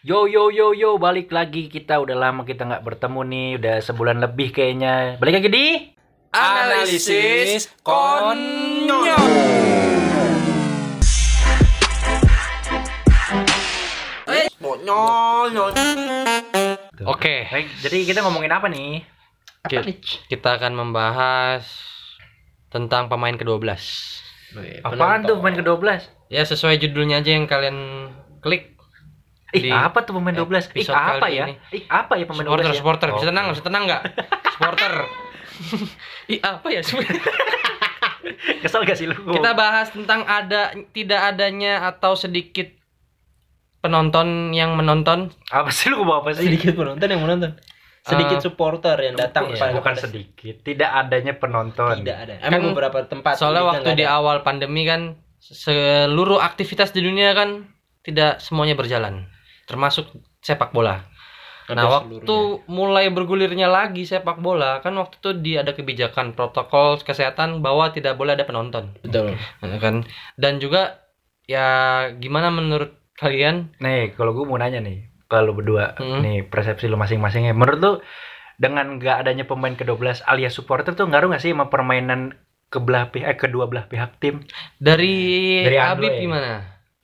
Yo yo yo yo balik lagi kita udah lama kita nggak bertemu nih udah sebulan lebih kayaknya balik lagi di Analisis konyol. Eh, konyol, nyol. Oke, Baik, jadi kita ngomongin apa nih ki- kita akan membahas tentang pemain ke-12. apaan tuh pemain ke-12 Ya sesuai judulnya aja yang kalian klik. Ih Di apa tuh pemain 12 ih episode apa ya ini. ih apa ya pemain Supporter, 12 ya? supporter. Bisa Oh. tenang, bisa tenang nggak? supporter. Ih, apa ya sebenarnya? kesel gak sih lu Kita bahas tentang ada tidak adanya atau sedikit penonton yang menonton. apa sih lu bawa apa sih Sedikit penonton yang menonton. Sedikit Eh, supporter yang datang Bukan- pada bukan sedikit tidak adanya penonton Tidak ada. Emang Kan beberapa tempat. Soalnya kita waktu di ada. awal pandemi kan seluruh aktivitas di dunia kan tidak semuanya berjalan, termasuk sepak bola. Nah, Ada waktu mulai bergulirnya lagi sepak bola, kan waktu itu di ada kebijakan protokol kesehatan bahwa tidak boleh ada penonton, Betul. Nah, kan? Dan juga ya gimana menurut kalian? nih kalau gue mau nanya nih kalau berdua Hmm. nih persepsi lu masing-masingnya menurut lu dengan gak adanya pemain ke-12 alias supporter tuh ngaruh gak sih sama permainan kebelah pihak eh, kedua belah pihak tim Dari, Dari Habib Andre. gimana?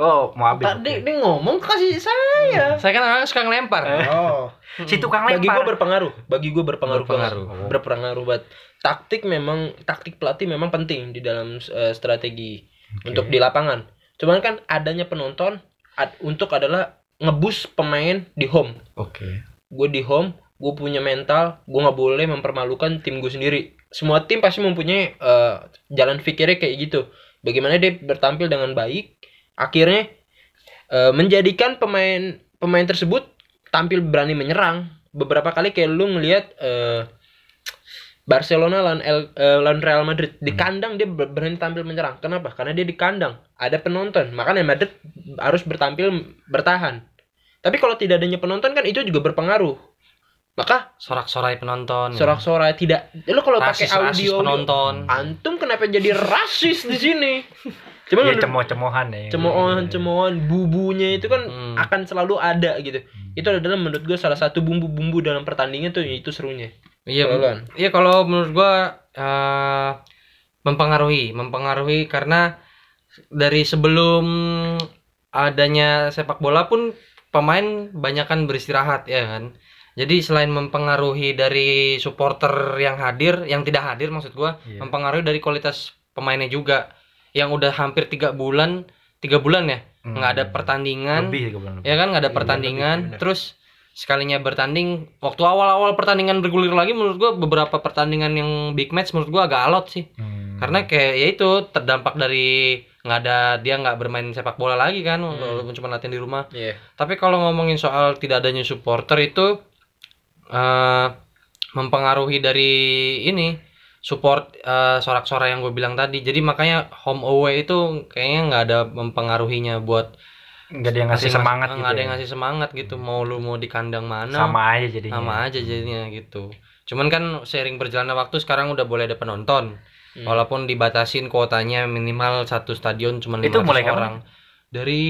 Oh mau habis Tadi dia ngomong kasih saya. Saya kan orangnya suka ngelempar. Oh. si tukang Bagi gue lempar berpengaruh. Bagi gue berpengaruh. Berpengaruh. banget. Berpengaruh banget. Taktik memang taktik pelatih memang penting di dalam eh, strategi untuk di lapangan. Cuman kan adanya penonton ad- untuk adalah ngebus pemain di home. oke Gue di home, gue punya mental, gue nggak boleh mempermalukan tim gue sendiri. Semua tim pasti mempunyai eh, jalan pikirnya kayak gitu. Bagaimana dia bertampil dengan baik, akhirnya eh, menjadikan pemain pemain tersebut tampil berani menyerang. Beberapa kali kayak lu ngelihat eh, Barcelona lawan, El- eh, lawan Real Madrid di kandang dia ber- berani tampil menyerang. Kenapa? Karena dia di kandang ada penonton. Makanya Madrid harus bertampil bertahan. Tapi kalau tidak adanya penonton kan itu juga berpengaruh. Maka Sorak-sorai penonton. sorak-sorai tidak. Lu kalau pakai audio penonton. antum kenapa jadi rasis di sini? Cuma ya cemoh-cemohan ya cemoohan-cemoohan bubunya itu kan Hmm. akan selalu ada gitu. Itu adalah menurut gue salah satu bumbu-bumbu dalam pertandingan tuh itu serunya. Iya, iya kalau menurut gua eh, mempengaruhi, mempengaruhi karena dari sebelum adanya sepak bola pun pemain banyakan beristirahat ya kan. Jadi selain mempengaruhi dari supporter yang hadir, yang tidak hadir maksud gua, Iya. mempengaruhi dari kualitas pemainnya juga yang udah hampir tiga bulan, tiga bulan ya Hmm. nggak ada pertandingan, lebih bulan lebih. ya kan nggak ada Iya, pertandingan lebih, bener. terus sekalinya bertanding waktu awal-awal pertandingan bergulir lagi menurut gua beberapa pertandingan yang big match menurut gua agak alot sih Hmm. karena kayak ya itu terdampak dari nggak ada dia nggak bermain sepak bola lagi kan Hmm. walaupun cuma latihan di rumah Iya. tapi kalau ngomongin soal tidak adanya supporter itu eh mempengaruhi dari ini support eh, sorak-sorai yang gue bilang tadi jadi makanya home away itu kayaknya nggak ada mempengaruhinya buat nggak ada yang ngasih semangat nggak gitu ada ya. yang ngasih semangat gitu mau lu mau di kandang mana sama aja jadinya sama aja jadinya gitu cuman kan seiring berjalannya waktu sekarang udah boleh ada penonton Hmm. walaupun dibatasin kuotanya minimal satu stadion cuma Itu 500 mulai kapan? orang dari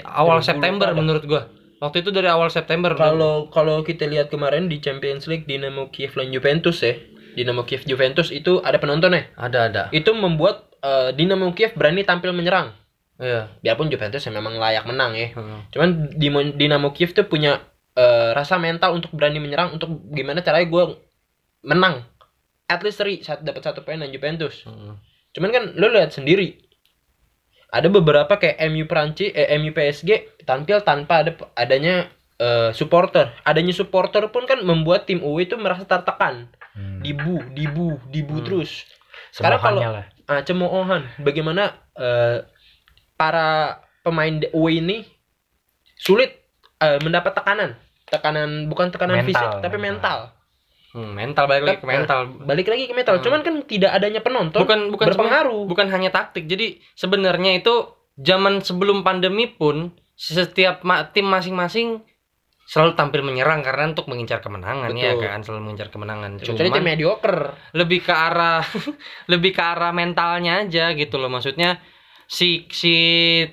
awal Dari September ada. menurut gua waktu itu dari awal September Kalau kalau kita lihat kemarin di Champions League Dinamo Kiev lawan Juventus ya. Dinamo Kiev Juventus itu ada penontonnya. ada ada Itu membuat eh, Dinamo Kiev berani tampil menyerang. iya Biarpun Juventus ya memang layak menang ya. Heeh. Cuman Dinamo Kiev tuh punya eh, rasa mental untuk berani menyerang untuk gimana caranya gue menang. At least seri saat dapat satu poin dan Juventus. Heeh. Cuman kan lo lihat sendiri. Ada beberapa kayak MU Prancis, eh, MU PSG tampil tanpa ada adanya eh, supporter. Adanya supporter pun kan membuat tim UE itu merasa tertekan. Hmm. Dibu, dibu, dibu Hmm. terus. Sekarang kalau lah ah, cemoohan bagaimana eh, para pemain UE ini sulit eh, mendapat tekanan tekanan bukan tekanan Mental, fisik tapi mental. mental Hmm, mental balik lagi ke mental balik lagi ke mental Hmm. cuman kan tidak adanya penonton bukan bukan berpengaruh cuma- bukan hanya taktik jadi sebenarnya itu zaman sebelum pandemi pun setiap ma- tim masing-masing selalu tampil menyerang karena untuk mengincar kemenangan ya Betul. kan? Selalu mengincar kemenangan. Kecuali tim cuman mediocre. lebih ke arah lebih ke arah mentalnya aja gitu loh. Maksudnya si si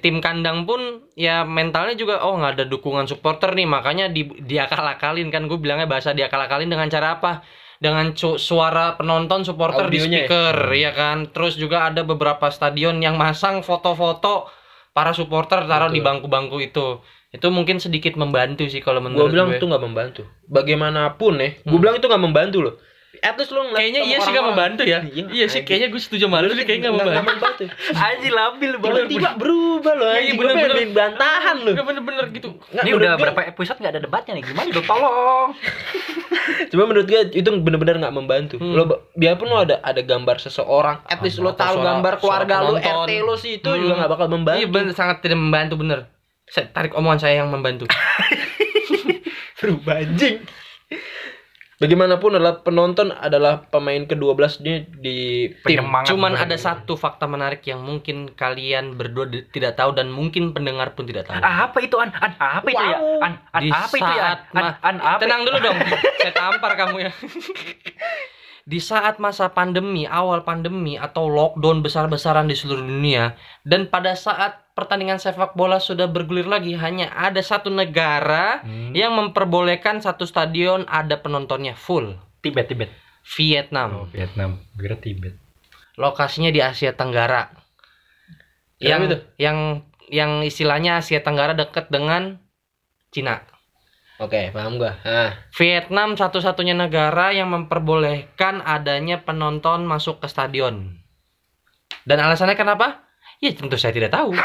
tim kandang pun ya mentalnya juga oh nggak ada dukungan supporter nih. Makanya di dia akalin kan gue bilangnya bahasa dia akalin dengan cara apa? Dengan cu- suara penonton supporter di Audionya ya? speaker ya kan? Terus juga ada beberapa stadion yang masang foto-foto para supporter taruh di Betul. bangku-bangku itu itu mungkin sedikit membantu sih kalau gue menurut bilang gue. itu nggak membantu bagaimanapun ya gue Hmm. bilang itu nggak membantu loh at least lo ngeliat kayaknya iya sih nggak orang-orang. membantu ya Iya, iya sih kayaknya gue setuju sama lu sih kayaknya nggak Nggak- membantu membantu Anjir labil tiba-tiba berubah loh Iya, bener-bener. bener bener bantahan lo Nggak bener-bener gitu Nggak, Ini udah berapa episode nggak ada debatnya nih? Gimana dong? Tolong. Cuma menurut gue itu bener-bener nggak membantu. Hmm. Lo biarpun lo ada ada gambar seseorang, at least lo Atau tahu gambar keluarga lo. RT lo sih itu Hmm. juga nggak bakal membantu. Iya bener, sangat tidak membantu bener. Saya tarik omongan saya yang membantu. Berubah anjing. Bagaimanapun adalah penonton adalah pemain ke-12 di di tim. Penyemangat Cuman bener. ada satu fakta menarik yang mungkin kalian berdua di- tidak tahu dan mungkin pendengar pun tidak tahu. Ah, apa itu an? An apa itu ya? Wow. An, an Di apa itu ya? An, ma- an, apa? Tenang dulu dong. Saya tampar kamu ya. Di saat masa pandemi, awal pandemi atau lockdown besar-besaran di seluruh dunia dan pada saat pertandingan sepak bola sudah bergulir lagi, hanya ada satu negara Hmm. yang memperbolehkan satu stadion ada penontonnya full. Tibet, Tibet. Vietnam. Oh, Vietnam. Kira Tibet. Lokasinya di Asia Tenggara. Yang Kenapa itu? yang yang istilahnya Asia Tenggara dekat dengan Cina. Oke, paham gua. Nah, Vietnam satu-satunya negara yang memperbolehkan adanya penonton masuk ke stadion. Dan alasannya kenapa? Ya tentu saya tidak tahu.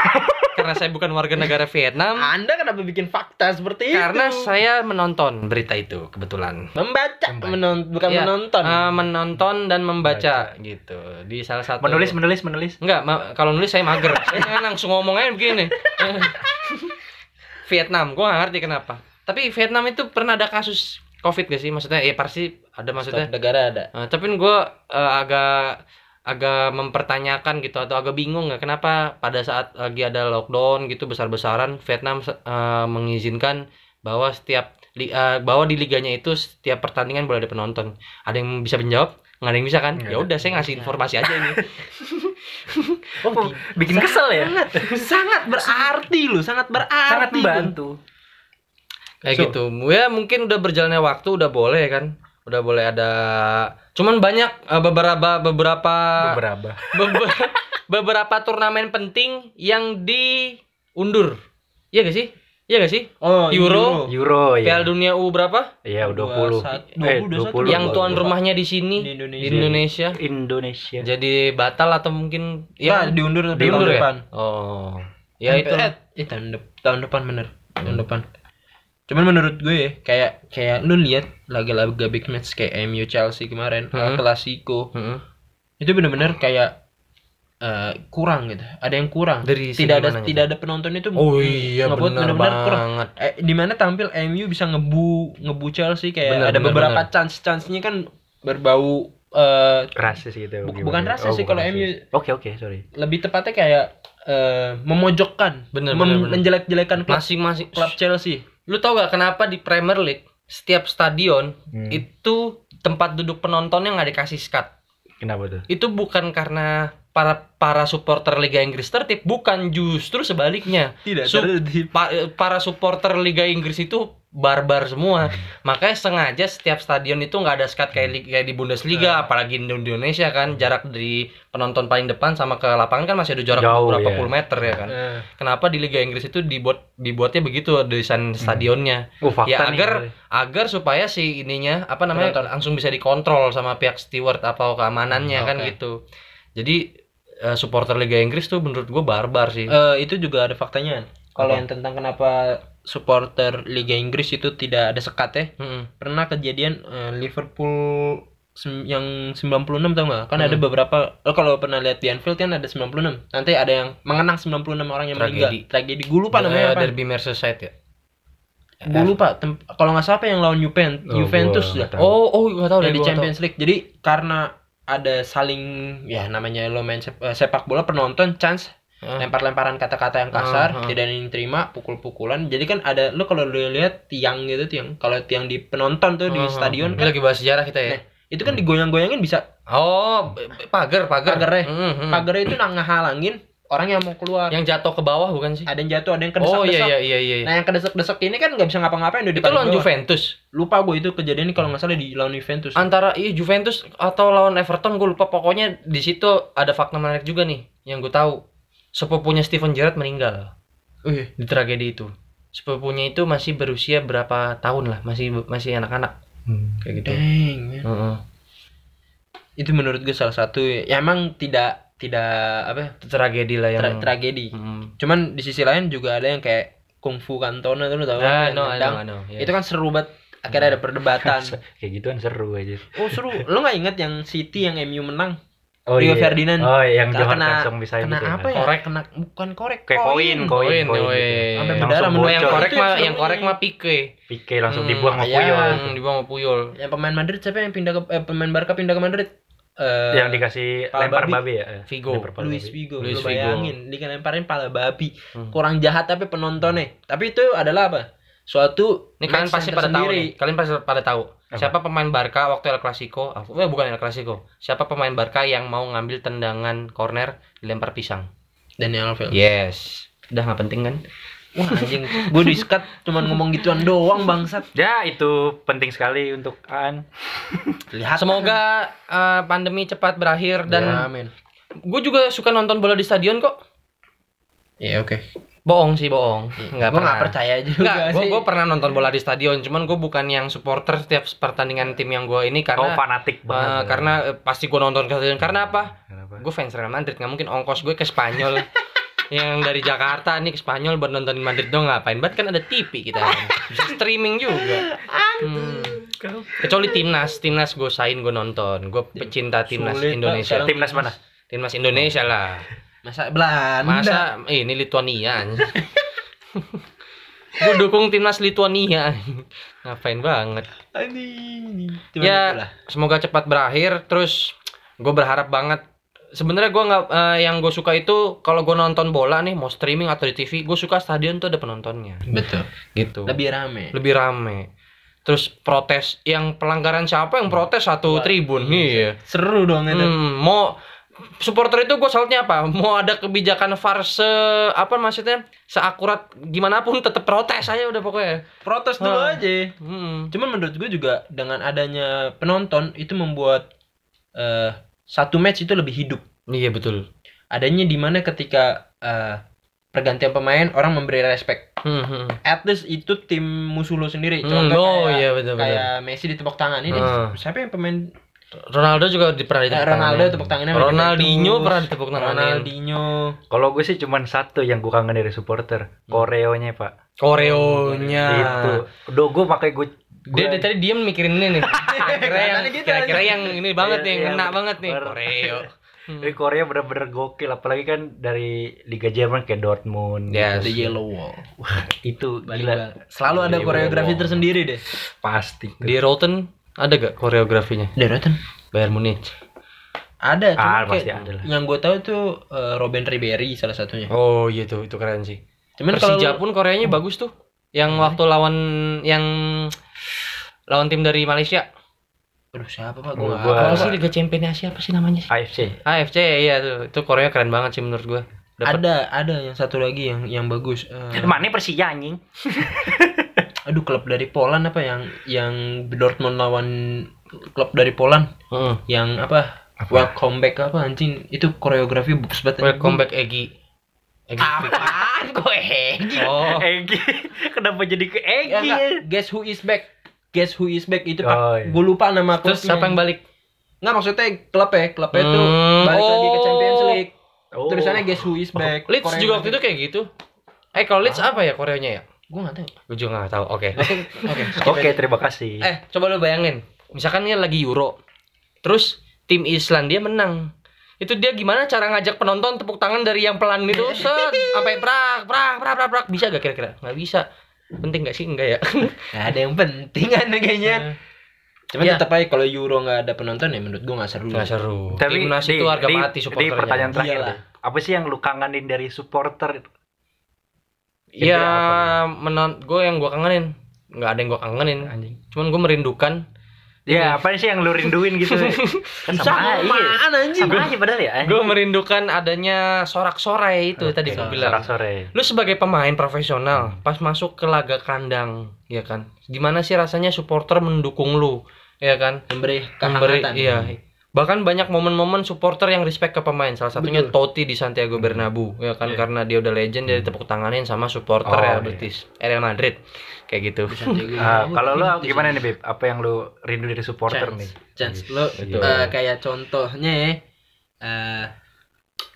Karena saya bukan warga negara Vietnam. Anda kenapa bikin fakta seperti Karena itu? saya menonton berita itu kebetulan. membaca, Membaca. menon bukan Iya, menonton. Eh, menonton dan membaca gitu di salah satu Menulis, menulis, menulis. Enggak, ma- kalau nulis saya mager. saya langsung ngomong aja begini. Vietnam, gua gak ngerti kenapa. Tapi Vietnam itu pernah ada kasus Covid gak sih? Maksudnya ya pasti ada maksudnya. Setiap negara ada. Eh, tapi gue agak agak mempertanyakan gitu atau agak bingung nggak kenapa pada saat lagi ada lockdown gitu besar-besaran Vietnam eh, mengizinkan bahwa setiap li- eh, bahwa di liganya itu setiap pertandingan boleh ada penonton. Ada yang bisa menjawab? Nggak ada yang bisa kan? Ya udah saya ngasih informasi aja ini. Oh, bikin kesel ya? sangat berarti loh, sangat berarti. Sangat membantu. Kayak So. gitu. Ya mungkin udah berjalannya waktu udah boleh kan. Udah boleh ada cuman banyak eh, beberapa beberapa Beberapa. Bebe- beberapa turnamen penting yang diundur. Iya gak sih? Iya gak sih? Oh, Euro. Euro ya. Piala Dunia U berapa? Iya, 20. 21, Eh, 20, yang tuan rumahnya di sini Di di Indonesia. Indonesia. Indonesia. Jadi batal atau mungkin Ya, ya diundur di diundur tahun ya? depan. Oh. Ya itu. Eh, eh, tahun, tahun depan bener. Tahun depan. Cuman menurut gue ya, kayak kayak lu lihat laga-laga big match kayak MU Chelsea kemarin, Hmm. Clasico, Heeh. itu bener-bener kayak eh, kurang gitu. Ada yang kurang. Dari tidak ada mananya tidak ada penonton itu. Oh iya ngebuat benar bener-bener kurang. banget. Eh, di mana tampil MU bisa ngebu ngebu Chelsea kayak Bener, ada bener, beberapa bener. chance-chance-nya kan berbau eh, rasis gitu. Bu- gimana? bukan rasis Oh, sih, kalau. MU- Oke, oke, sorry. lebih tepatnya kayak eh, memojokkan, Bener, mem- bener, bener. menjelek-jelekan klub, Masing-masing klub Chelsea. Lu tau gak kenapa di Premier League setiap stadion Hmm. itu tempat duduk penontonnya nggak dikasih skat. Kenapa tuh? Itu bukan karena para para supporter Liga Inggris tertib, bukan justru sebaliknya. Tidak Sup-. Pa- para supporter Liga Inggris itu barbar semua. Makanya sengaja setiap stadion itu nggak ada skat kayak, kayak di Bundesliga, apalagi di Indonesia kan jarak dari penonton paling depan sama ke lapangan kan masih ada jarak Jauh, beberapa ya. puluh meter ya kan. Eh, Kenapa di Liga Inggris itu dibuat dibuatnya begitu desain stadionnya? Oh, fakta ya nih. agar agar supaya si ininya apa namanya Penonton. langsung bisa dikontrol sama pihak steward atau keamanannya Hmm, kan oke. gitu. Jadi eh, supporter Liga Inggris tuh menurut gue barbar sih. eh, itu juga ada faktanya. Kalau yang tentang kenapa supporter Liga Inggris itu tidak ada sekat ya, Mm-mm. pernah kejadian eh, Liverpool yang 96 tau gak? Kan Hmm. ada beberapa lo kalau pernah lihat di Anfield kan ada 96. Nanti ada yang mengenang 96 orang yang meninggal. Tragedi. Tragedi. Gue lupa namanya apa. Derby Merseyside ya. Gue lupa. Kalau nggak salah apa yang lawan Juven- Oh, Juventus gua ya. tahu. Oh, oh gak tahu deh di Champions League. Jadi karena ada saling ya namanya lo main sep- eh, sepak bola penonton chance. Ah, lempar-lemparan kata-kata yang kasar, Ah, ah. tidak ada yang terima, pukul-pukulan. Jadi kan ada lo kalau lo lihat tiang gitu tiang. Kalau tiang di penonton tuh di stadion kan lagi bahas sejarah kita ya. Nah, itu kan digoyang-goyangin bisa Oh, pagar, pagar. Pagar ya? Mm, mm. pagarnya itu nggak ngehalangin orang yang mau keluar. Yang jatuh ke bawah bukan sih? Ada yang jatuh, ada yang Oh kedesak-desak. iya iya iya iya. Nah yang kedesak-desak ini kan nggak bisa ngapa-ngapain udah di itu lawan bawah. Juventus. Lupa gue itu kejadian ini kalau nggak salah di lawan Juventus. Antara iya Juventus atau lawan Everton gue lupa pokoknya di situ ada fakta menarik juga nih yang gue tahu. Sepupunya Steven Gerrard meninggal Wih, di tragedi itu. Sepupunya itu masih berusia berapa tahun lah, masih masih anak-anak Hmm. kayak gitu. dang. man. Heeh. Itu menurut gue salah satu ya emang tidak tidak apa ya, Itu tragedi lah yang tra- tragedi. Hmm. Cuman di sisi lain juga ada yang kayak kungfu Cantona tuh lu tahu Ah, kan? no, I Nendang. know, I know, yeah. Itu kan seru banget. Akhirnya ada perdebatan. Kayak gituan seru aja. oh seru. Lo nggak inget yang City yang MU menang? Oh Rio iya. Ferdinand. Oh, yang Kena- Johan kena- langsung bisa Kena gitu apa ya? Korek. Kena bukan korek. Kayak koin, koin, Koin, gitu. Sampai Langsung berdarah, yang korek Itu mah yang yang korek mah Pique. Pique langsung Hmm, dibuang sama. Puyol. Hmm, dibuang sama Puyol. Yang pemain Madrid siapa yang pindah ke eh, pemain Barca pindah ke Madrid? Eh, yang dikasih pala lempar babi. babi ya? Pala Luis. Figo, Luis lu Figo. bayangin dikelemparin pala babi. Hmm. Kurang jahat tapi penontonnya. Tapi itu adalah apa? Suatu Ini kalian pasti pada tahu nih. Kalian pasti pada tahu. Apa? Siapa pemain Barca waktu El Clasico? Ah, eh, bukan El Clasico. Siapa pemain Barca yang mau ngambil tendangan corner dilempar pisang? Daniel Alves. Yes. Udah nggak penting kan? Wah anjing, gue di skat cuman ngomong gituan doang bangsat. Ya, itu penting sekali untuk Aan. Lihat Semoga eh, pandemi cepat berakhir dan ya, men. gue juga suka nonton bola di stadion kok. Ya oke. Bohong sih bohong. Nggak Gue pernah. nggak percaya juga Enggak, gue sih. gue pernah nonton bola di stadion, cuman gue bukan yang supporter setiap pertandingan tim yang gue ini karena fanatik eh, banget. karena eh, pasti gue nonton ke stadion. Karena apa? Gue fans Real Madrid, nggak mungkin ongkos gue ke Spanyol. yang dari Jakarta nih ke Spanyol buat nontonin Madrid dong ngapain? Banget kan ada TV kita kan. Bisa streaming juga. Hmm. Kecuali timnas, timnas gue sain gue nonton. Gue pecinta timnas Sulit. Indonesia. Timnas mana? Timnas Indonesia lah. Masa Belanda. Masa eh, ini Lituania. gue dukung timnas Lituania. Ngapain banget? Cuman Ya. Semoga cepat berakhir. Terus gue berharap banget. Sebenarnya gue nggak eh, yang gue suka itu kalau gue nonton bola nih mau streaming atau di TV, gue suka stadion tuh ada penontonnya. Betul. Gitu. Lebih rame. Lebih rame. Terus protes yang pelanggaran siapa yang protes satu Wah, tribun. Iya. Seru dong itu. Hmm, mau supporter itu gue salutnya apa? Mau ada kebijakan VAR se apa maksudnya seakurat gimana pun tetap protes aja udah pokoknya. Protes dulu Ah. aja. Hmm. Cuman menurut gue juga dengan adanya penonton itu membuat eh satu match itu lebih hidup. Iya betul. Adanya di mana ketika eh pergantian pemain orang memberi respect. Hmm, hmm. At least itu tim musuh lo sendiri. Hmm, Contoh oh kayak, iya betul betul. kayak Messi ditepuk tangan ini. Hmm. Siapa yang pemain Ronaldo juga di pernah ditepuk Ronaldo tangannya. tepuk tangannya Ronaldinho pernah ditepuk tangannya. Ronaldinho. Kalau gue sih cuman satu yang gue kangen dari supporter, koreonya pak. Koreonya. Itu, udah gue pakai gue. Dia dari tadi diem mikirin ini nih. Kira-kira yang gitu kira-kira yang ini banget Iya, nih, iya, ngena bener. banget nih. Koreo. Hmm. Dari Korea bener-bener gokil, apalagi kan dari Liga Jerman kayak Dortmund. Yes. The Yellow Wall. Itu Balik gila. Selalu ada Gila, koreografi tersendiri deh. Pasti. Di Rotten ada gak koreografinya? Deretan. Bayern Munich. Ada, cuma Ah, kayak pasti ada lah. yang gue tahu tuh eh, Robin Ribery salah satunya. Oh iya tuh, itu keren sih. Cuman kalau Persija pun Koreanya bagus tuh. Yang waktu lawan yang lawan tim dari Malaysia. Aduh siapa pak? Gue gua- Apa sih Liga Champions Asia apa sih namanya? sih? AFC. AFC iya tuh. Itu Korea keren banget sih menurut gua. Dapat Ada, ada yang satu lagi yang yang bagus. Eh, Mana Persija anjing? aduh klub dari Poland apa yang yang Dortmund lawan klub dari Poland Heeh. yang apa? Welcome back apa anjing? Itu koreografi bagus banget. Welcome back Egi. Egi. Apaan kok Egi? Oh, Egi. Kenapa jadi ke Ya, Egi? enggak. Guess who is back? Guess who is back itu Oh, pak. iya. Gue lupa nama terus klubnya. siapa yang balik? Nggak maksudnya klub ya, tuh Hmm, balik lagi ke oh. Champions League. Oh. Tulisannya guess who is back. Leeds juga waktu itu kayak gitu. Eh kalau Leeds apa ya Koreanya ya? Gue nggak tahu. Gue juga nggak tahu. Oke. Oke, oke. Oke, terima kasih. Eh, coba lu bayangin. Misalkan ini lagi Euro. Terus tim Islandia menang. Itu dia gimana cara ngajak penonton tepuk tangan dari yang pelan itu set sampai prak prak prak prak prak bisa gak kira-kira? Nggak bisa. Penting gak sih? Enggak ya. Nggak ada yang penting kan kayaknya. Cuman Ya. tetap aja kalau Euro nggak ada penonton ya menurut gue nggak seru. Nggak seru. Tapi Timnas di- itu harga di- mati Di supporternya. pertanyaan terakhir Iyalah. deh. Apa sih yang lu kangenin dari supporter? Ya, Jadi menon gue yang gue kangenin. Nggak ada yang gue kangenin. Anjing. Cuman gue merindukan Ya, apa sih yang lu rinduin gitu? kan sama, Sama iya. anjing? Sama aja padahal ya. gue merindukan adanya sorak-sorai itu tadi gue bilang sorak sore. lu sebagai pemain profesional pas masuk ke laga kandang ya kan gimana sih rasanya supporter mendukung lu ya kan Memberi memberi kehangatan. iya bahkan banyak momen-momen supporter yang respect ke pemain salah satunya Betul. Totti di Santiago Bernabeu ya kan Iya. karena dia udah legend dia ditepuk tanganin sama supporter Oh, iya. Betis eh, Real Madrid kayak gitu Bernabeu. kalau lu Di gimana nih, Beb? Apa yang lu rindu dari supporter Chance. nih? Chance lo Betul. eh, kayak contohnya ya, eh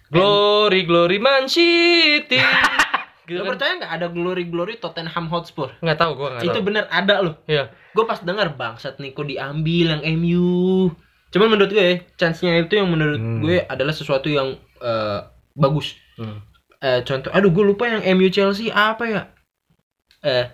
Glory Glory Man City gitu lo kan percaya nggak ada glory glory Tottenham Hotspur? nggak tahu gua nggak Itu tahu bener ada loh. Iya. Gue pas denger bangsat Niko diambil yang MU. Cuman menurut gue ya, chance-nya itu yang menurut Hmm. gue adalah sesuatu yang eh, bagus. Hmm. Eh, contoh, aduh gue lupa yang MU Chelsea apa ya? Eh,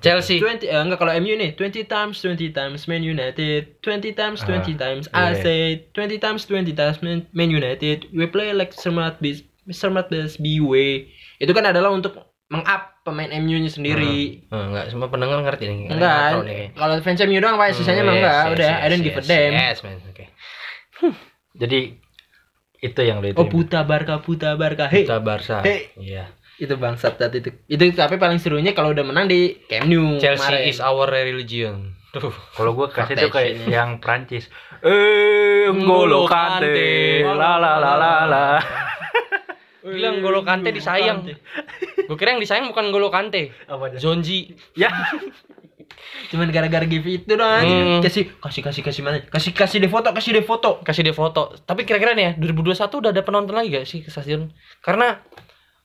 Chelsea. 20 eh, enggak kalau MU nih 20 times 20 times Man United 20 times 20 times iya. I say 20 times 20 times Man, Man United. We play like Sermat Bis Sermat Bis way. Itu kan adalah untuk meng-up pemain MU-nya sendiri. Oh, enggak semua pendengar ngerti nih. Enggak kalau fans MU doang pak sisanya Hmm, mah yes, enggak. yes, udah yes, I don't give a yes, damn. Yes man oke. Jadi itu yang lu itu. oh puta Barca puta Barca. Hei kita Barca. Hey. iya itu bangsat saat itu itu tapi paling serunya kalau udah menang di Camp Nou Chelsea kemarin. is our religion tuh Kalau gua kasih tuh kayak yang Prancis. Eh, Ngolo Kante. La la la la la. bilang Golo Kante disayang gue kira yang disayang bukan Golo Kante Apa aja? Zonji Ya. cuman gara-gara give itu doang Hmm. kasih kasih kasih kasih mana kasih kasih deh foto kasih deh foto kasih dia foto tapi kira-kira nih ya 2021 udah ada penonton lagi gak sih ke stasiun karena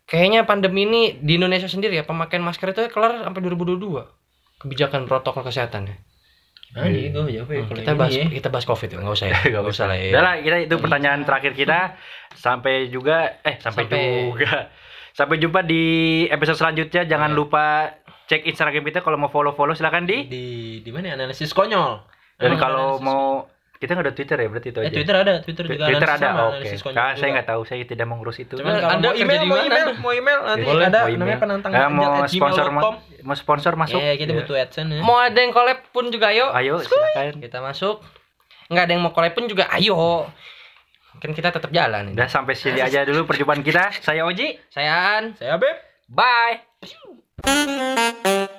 kayaknya pandemi ini di Indonesia sendiri ya pemakaian masker itu kelar sampai 2022 kebijakan protokol kesehatan ya ya Hmm, kalau kita bahas ya. kita bahas covid ya nggak usah ya nggak usah lah ya Udah lah, kita itu pertanyaan terakhir kita. Sampai juga eh sampai, Sampai- juga. Sampai jumpa di episode selanjutnya. Jangan Iya. lupa cek Instagram kita kalau mau follow-follow silakan di. di di mana ya? analisis konyol Dan kalau analisis- mau kita nggak ada Twitter ya berarti itu eh aja. Twitter ada Twitter juga Twitter analisis ada, sama, oke. analisis konyol Ah, saya nggak tahu, saya tidak mengurus itu. Cuman Nah, kalau mau email, di mau mana, email, mau email nanti Boleh, ada mau email. namanya penantang Eh, mau sponsor gmail.com. ma- mau sponsor masuk. Ya, kita butuh AdSense ya. mau ada yang collab pun juga ayo Ayo silakan. kita masuk nggak ada yang mau collab pun juga ayo kan kita tetap jalan ini. Udah sampai sini aja dulu perjumpaan kita. Saya Oji. saya An Saya Beb. Bye.